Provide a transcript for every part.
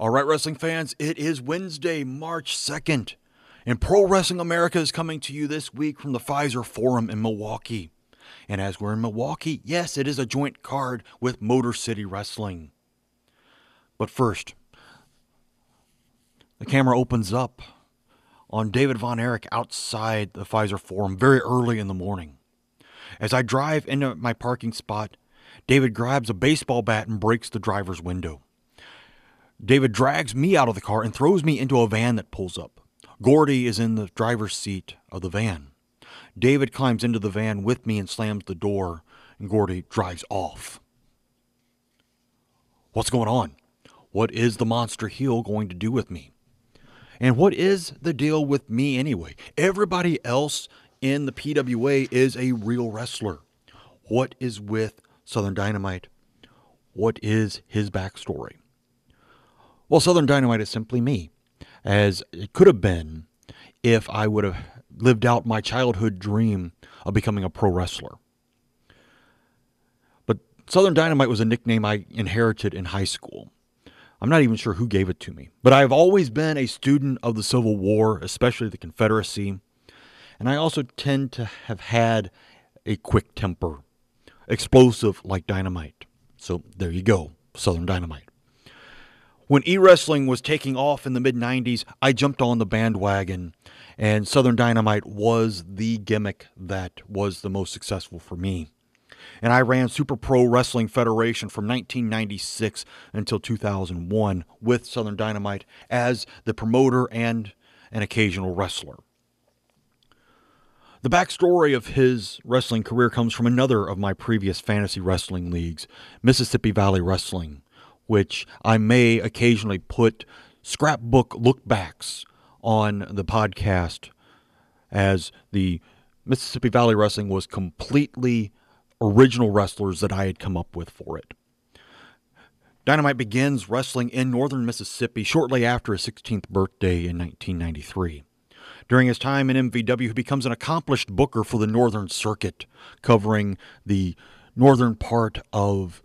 All right, wrestling fans, it is Wednesday, March 2nd, and Pro Wrestling America is coming to you this week from the Fiserv Forum in Milwaukee. And as we're in Milwaukee, yes, it is a joint card with Motor City Wrestling. But first, the camera opens up on David Von Erich outside the Fiserv Forum very early in the morning. As I drive into my parking spot, David grabs a baseball bat and breaks the driver's window. David drags me out of the car and throws me into a van that pulls up. Gordy is in the driver's seat of the van. David climbs into the van with me and slams the door, and Gordy drives off. What's going on? What is the monster heel going to do with me? And what is the deal with me anyway? Everybody else in the PWA is a real wrestler. What is with Southern Dynamite? What is his backstory? Well, Southern Dynamite is simply me, as it could have been if I would have lived out my childhood dream of becoming a pro wrestler. But Southern Dynamite was a nickname I inherited in high school. I'm not even sure who gave it to me, but I've always been a student of the Civil War, especially the Confederacy, and I also tend to have had a quick temper, explosive like dynamite. So there you go, Southern Dynamite. When e wrestling was taking off in the mid 90s, I jumped on the bandwagon, and Southern Dynamite was the gimmick that was the most successful for me. And I ran Super Pro Wrestling Federation from 1996 until 2001 with Southern Dynamite as the promoter and an occasional wrestler. The backstory of his wrestling career comes from another of my previous fantasy wrestling leagues, Mississippi Valley Wrestling which I may occasionally put scrapbook lookbacks on the podcast as the Mississippi Valley Wrestling was completely original wrestlers that I had come up with for it. Dynamite begins wrestling in northern Mississippi shortly after his 16th birthday in 1993. During his time in MVW, he becomes an accomplished booker for the Northern Circuit, covering the northern part of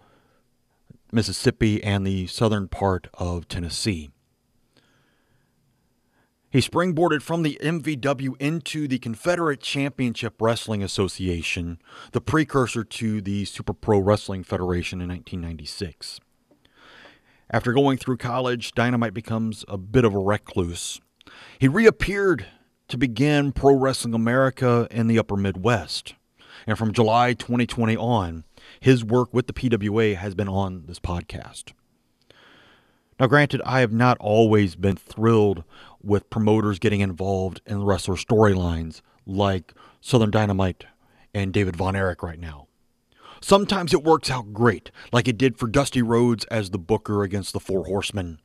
Mississippi, and the southern part of Tennessee. He springboarded from the MVW into the Confederate Championship Wrestling Association, the precursor to the Super Pro Wrestling Federation in 1996. After going through college, Dynamite becomes a bit of a recluse. He reappeared to begin Pro Wrestling America in the upper Midwest. And from July 2020 on, his work with the PWA has been on this podcast. Now, granted, I have not always been thrilled with promoters getting involved in wrestler storylines like Southern Dynamite and David Von Erich right now. Sometimes it works out great, like it did for Dusty Rhodes as the booker against the Four Horsemen,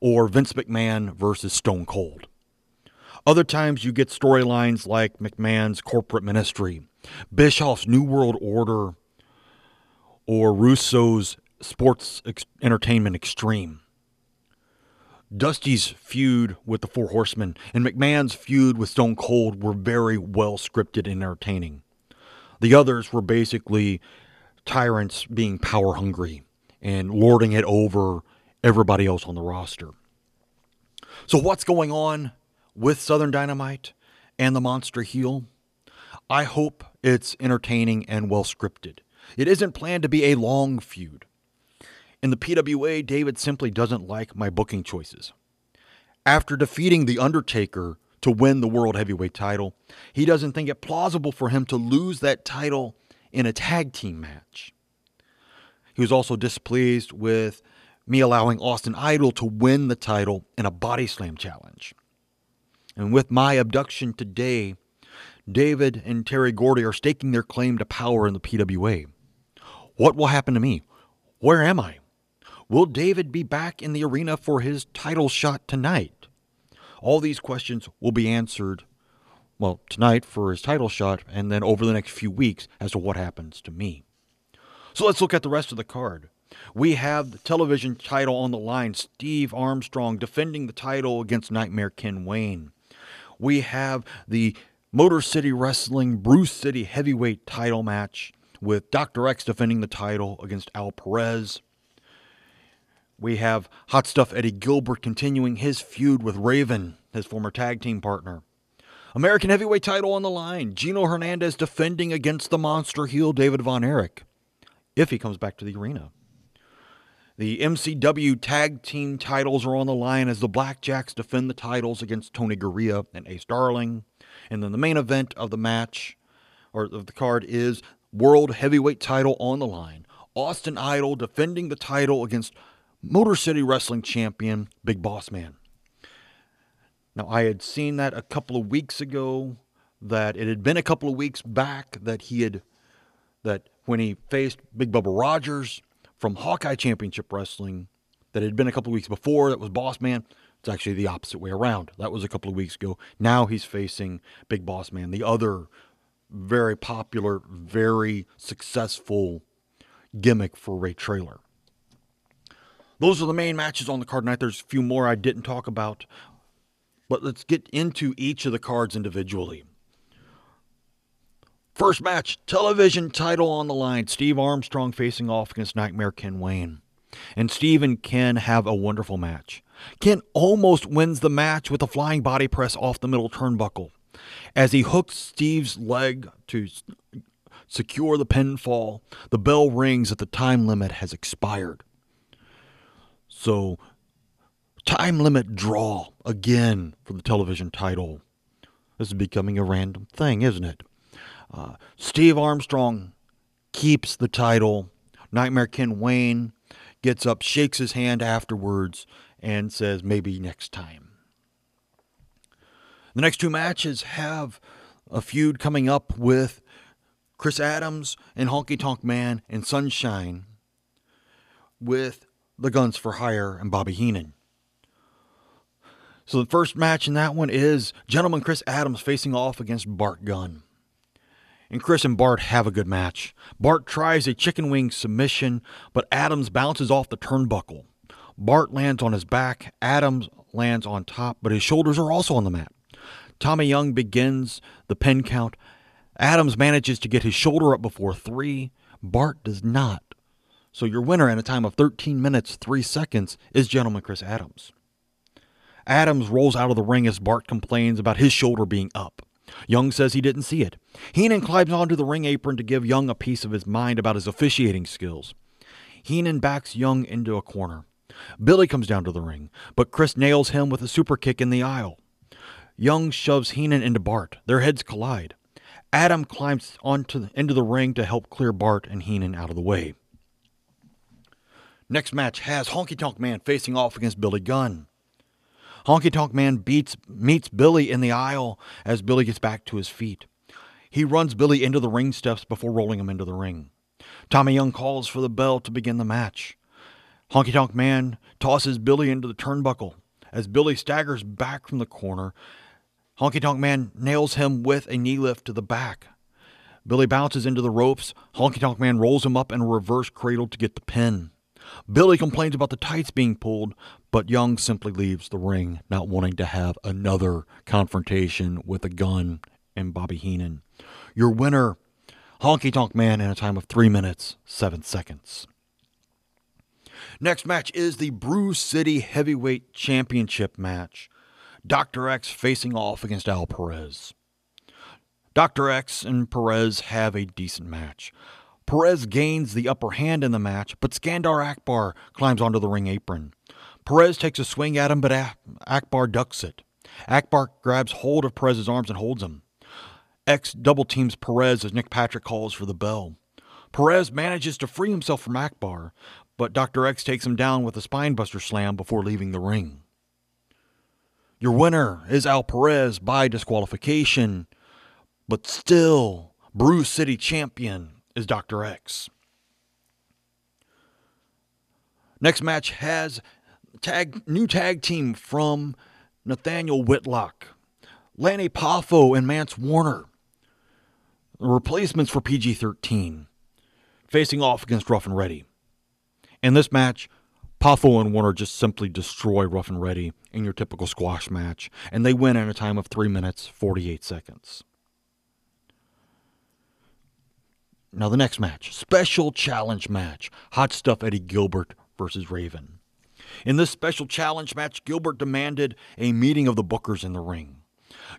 or Vince McMahon versus Stone Cold. Other times you get storylines like McMahon's corporate ministry, Bischoff's New World Order, or Russo's Sports Ex- Entertainment Extreme. Dusty's feud with the Four Horsemen and McMahon's feud with Stone Cold were very well scripted and entertaining. The others were basically tyrants being power hungry and lording it over everybody else on the roster. So, what's going on with Southern Dynamite and the Monster Heel? I hope it's entertaining and well scripted. It isn't planned to be a long feud. In the PWA, David simply doesn't like my booking choices. After defeating The Undertaker to win the World Heavyweight title, he doesn't think it plausible for him to lose that title in a tag team match. He was also displeased with me allowing Austin Idol to win the title in a body slam challenge. And with my abduction today, David and Terry Gordy are staking their claim to power in the PWA. What will happen to me? Where am I? Will David be back in the arena for his title shot tonight? All these questions will be answered, well, tonight for his title shot, and then over the next few weeks as to what happens to me. So let's look at the rest of the card. We have the television title on the line Steve Armstrong defending the title against Nightmare Ken Wayne. We have the Motor City Wrestling Brew City Heavyweight title match with Dr. X defending the title against Al Perez. We have Hot Stuff Eddie Gilbert continuing his feud with Raven, his former tag team partner. American heavyweight title on the line. Gino Hernandez defending against the monster heel David Von Erich if he comes back to the arena. The MCW tag team titles are on the line as the Blackjacks defend the titles against Tony Garea and Ace Darling. And then the main event of the match or of the card is World Heavyweight title on the line. Austin Idol defending the title against Motor City Wrestling Champion Big Boss Man. Now, I had seen that a couple of weeks ago, that it had been a couple of weeks back that he had, that when he faced Big Bubba Rogers from Hawkeye Championship Wrestling, that had been a couple of weeks before, that was Boss Man. It's actually the opposite way around. That was a couple of weeks ago. Now he's facing Big Boss Man, the other very popular, very successful gimmick for Ray Traylor. Those are the main matches on the card tonight. There's a few more I didn't talk about, but let's get into each of the cards individually. First match, television title on the line. Steve Armstrong facing off against Nightmare Ken Wayne. And Steve and Ken have a wonderful match. Ken almost wins the match with a flying body press off the middle turnbuckle. As he hooks Steve's leg to secure the pinfall, the bell rings that the time limit has expired. So, time limit draw again for the television title. This is becoming a random thing, isn't it? Uh, Steve Armstrong keeps the title. Nightmare Ken Wayne gets up, shakes his hand afterwards, and says, maybe next time. The next two matches have a feud coming up with Chris Adams and Honky Tonk Man and Sunshine with the Guns for Hire and Bobby Heenan. So the first match in that one is Gentleman Chris Adams facing off against Bart Gunn. And Chris and Bart have a good match. Bart tries a chicken wing submission, but Adams bounces off the turnbuckle. Bart lands on his back, Adams lands on top, but his shoulders are also on the mat. Tommy Young begins the pin count. Adams manages to get his shoulder up before three. Bart does not. So your winner in a time of 13 minutes, 3 seconds is Gentleman Chris Adams. Adams rolls out of the ring as Bart complains about his shoulder being up. Young says he didn't see it. Heenan climbs onto the ring apron to give Young a piece of his mind about his officiating skills. Heenan backs Young into a corner. Billy comes down to the ring, but Chris nails him with a super kick in the aisle. Young shoves Heenan into Bart. Their heads collide. Adam climbs onto the, into the ring to help clear Bart and Heenan out of the way. Next match has Honky Tonk Man facing off against Billy Gunn. Honky Tonk Man beats meets Billy in the aisle as Billy gets back to his feet. He runs Billy into the ring steps before rolling him into the ring. Tommy Young calls for the bell to begin the match. Honky Tonk Man tosses Billy into the turnbuckle. As Billy staggers back from the corner, Honky Tonk Man nails him with a knee lift to the back. Billy bounces into the ropes. Honky Tonk Man rolls him up in a reverse cradle to get the pin. Billy complains about the tights being pulled, but Young simply leaves the ring, not wanting to have another confrontation with a gun and Bobby Heenan. Your winner, Honky Tonk Man, in a time of 3 minutes, 7 seconds. Next match is the Brew City Heavyweight Championship match. Dr. X facing off against Al Perez. Dr. X and Perez have a decent match. Perez gains the upper hand in the match, but Skandar Akbar climbs onto the ring apron. Perez takes a swing at him, but Akbar ducks it. Akbar grabs hold of Perez's arms and holds him. X double teams Perez as Nick Patrick calls for the bell. Perez manages to free himself from Akbar, but Dr. X takes him down with a spinebuster slam before leaving the ring. Your winner is Al Perez by disqualification, but still, Brew City champion is Dr. X. Next match has tag new tag team from Nathaniel Whitlock, Lanny Poffo, and Mance Warner. Replacements for PG 13, facing off against Rough and Ready. In this match, Poffo and Warner just simply destroy Rough and Ready in your typical squash match, and they win in a time of 3 minutes 48 seconds. Now, the next match special challenge match Hot Stuff Eddie Gilbert versus Raven. In this special challenge match, Gilbert demanded a meeting of the bookers in the ring.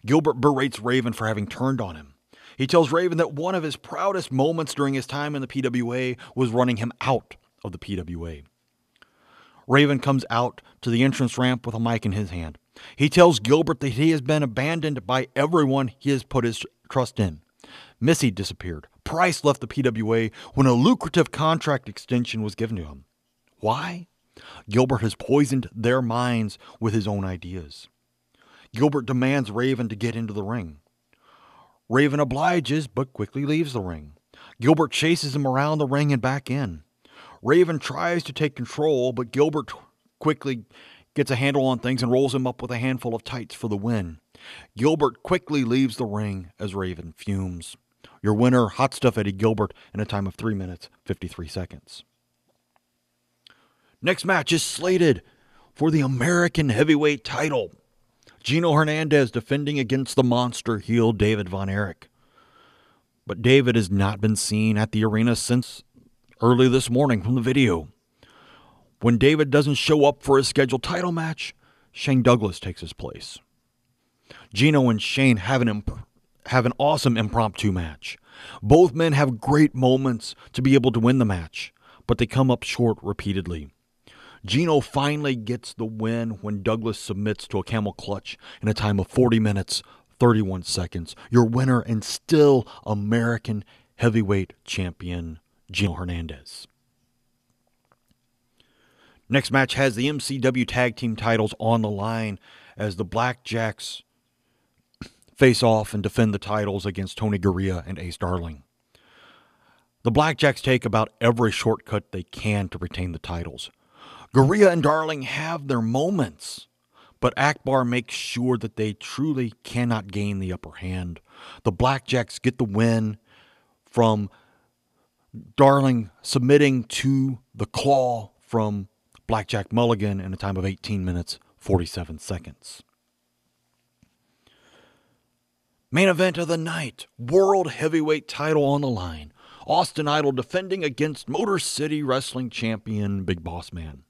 Gilbert berates Raven for having turned on him. He tells Raven that one of his proudest moments during his time in the PWA was running him out of the PWA. Raven comes out to the entrance ramp with a mic in his hand. He tells Gilbert that he has been abandoned by everyone he has put his trust in. Missy disappeared. Price left the PWA when a lucrative contract extension was given to him. Why? Gilbert has poisoned their minds with his own ideas. Gilbert demands Raven to get into the ring. Raven obliges, but quickly leaves the ring. Gilbert chases him around the ring and back in. Raven tries to take control, but Gilbert quickly gets a handle on things and rolls him up with a handful of tights for the win. Gilbert quickly leaves the ring as Raven fumes. Your winner, Hot Stuff Eddie Gilbert, in a time of 3 minutes, 53 seconds. Next match is slated for the American Heavyweight title. Gino Hernandez defending against the monster heel David Von Erich. But David has not been seen at the arena since early this morning from the video. When David doesn't show up for his scheduled title match, Shane Douglas takes his place. Gino and Shane have an imp- have an awesome impromptu match. Both men have great moments to be able to win the match, but they come up short repeatedly. Gino finally gets the win when Douglas submits to a camel clutch in a time of 40 minutes, 31 seconds. Your winner and still American heavyweight champion, Gino Hernandez. Next match has the MCW tag team titles on the line as the Blackjacks face off and defend the titles against Tony Garea and Ace Darling. The Blackjacks take about every shortcut they can to retain the titles. Garea and Darling have their moments, but Akbar makes sure that they truly cannot gain the upper hand. The Blackjacks get the win from Darling submitting to the claw from Blackjack Mulligan in a time of 18 minutes, 47 seconds. Main event of the night World Heavyweight title on the line. Austin Idol defending against Motor City Wrestling Champion Big Boss Man.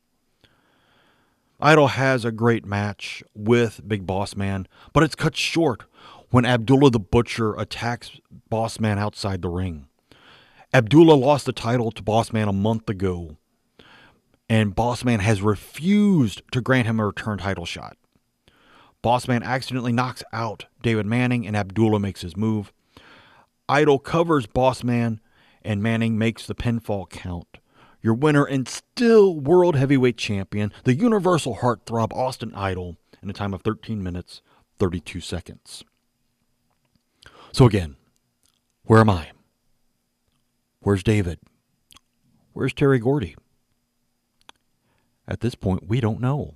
Idol has a great match with Big Boss Man, but it's cut short when Abdullah the Butcher attacks Boss Man outside the ring. Abdullah lost the title to Boss Man a month ago, and Boss Man has refused to grant him a return title shot. Bossman accidentally knocks out David Manning, and Abdullah makes his move. Idol covers Bossman, and Manning makes the pinfall count. Your winner and still world heavyweight champion, the universal heartthrob Austin Idol, in a time of 13 minutes, 32 seconds. So again, where am I? Where's David? Where's Terry Gordy? At this point, we don't know.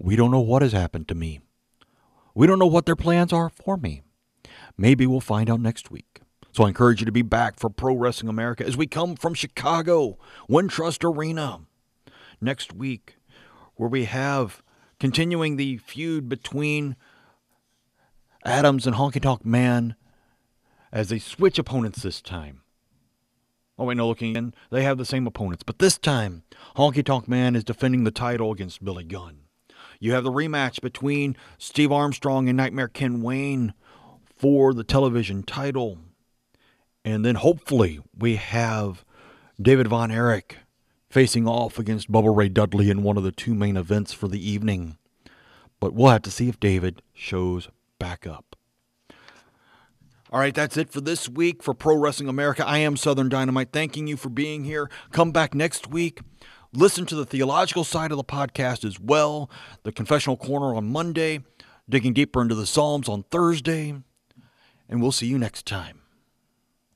We don't know what has happened to me. We don't know what their plans are for me. Maybe we'll find out next week. So I encourage you to be back for Pro Wrestling America as we come from Chicago, Wintrust Arena, next week, where we have continuing the feud between Adams and Honky Tonk Man as they switch opponents this time. Oh, wait, no, looking in, they have the same opponents, but this time, Honky Tonk Man is defending the title against Billy Gunn. You have the rematch between Steve Armstrong and Nightmare Ken Wayne for the television title. And then hopefully we have David Von Erich facing off against Bubba Ray Dudley in one of the two main events for the evening. But we'll have to see if David shows back up. All right, that's it for this week for Pro Wrestling America. I am Southern Dynamite, thanking you for being here. Come back next week. Listen to the theological side of the podcast as well. The Confessional Corner on Monday, digging deeper into the Psalms on Thursday. And we'll see you next time.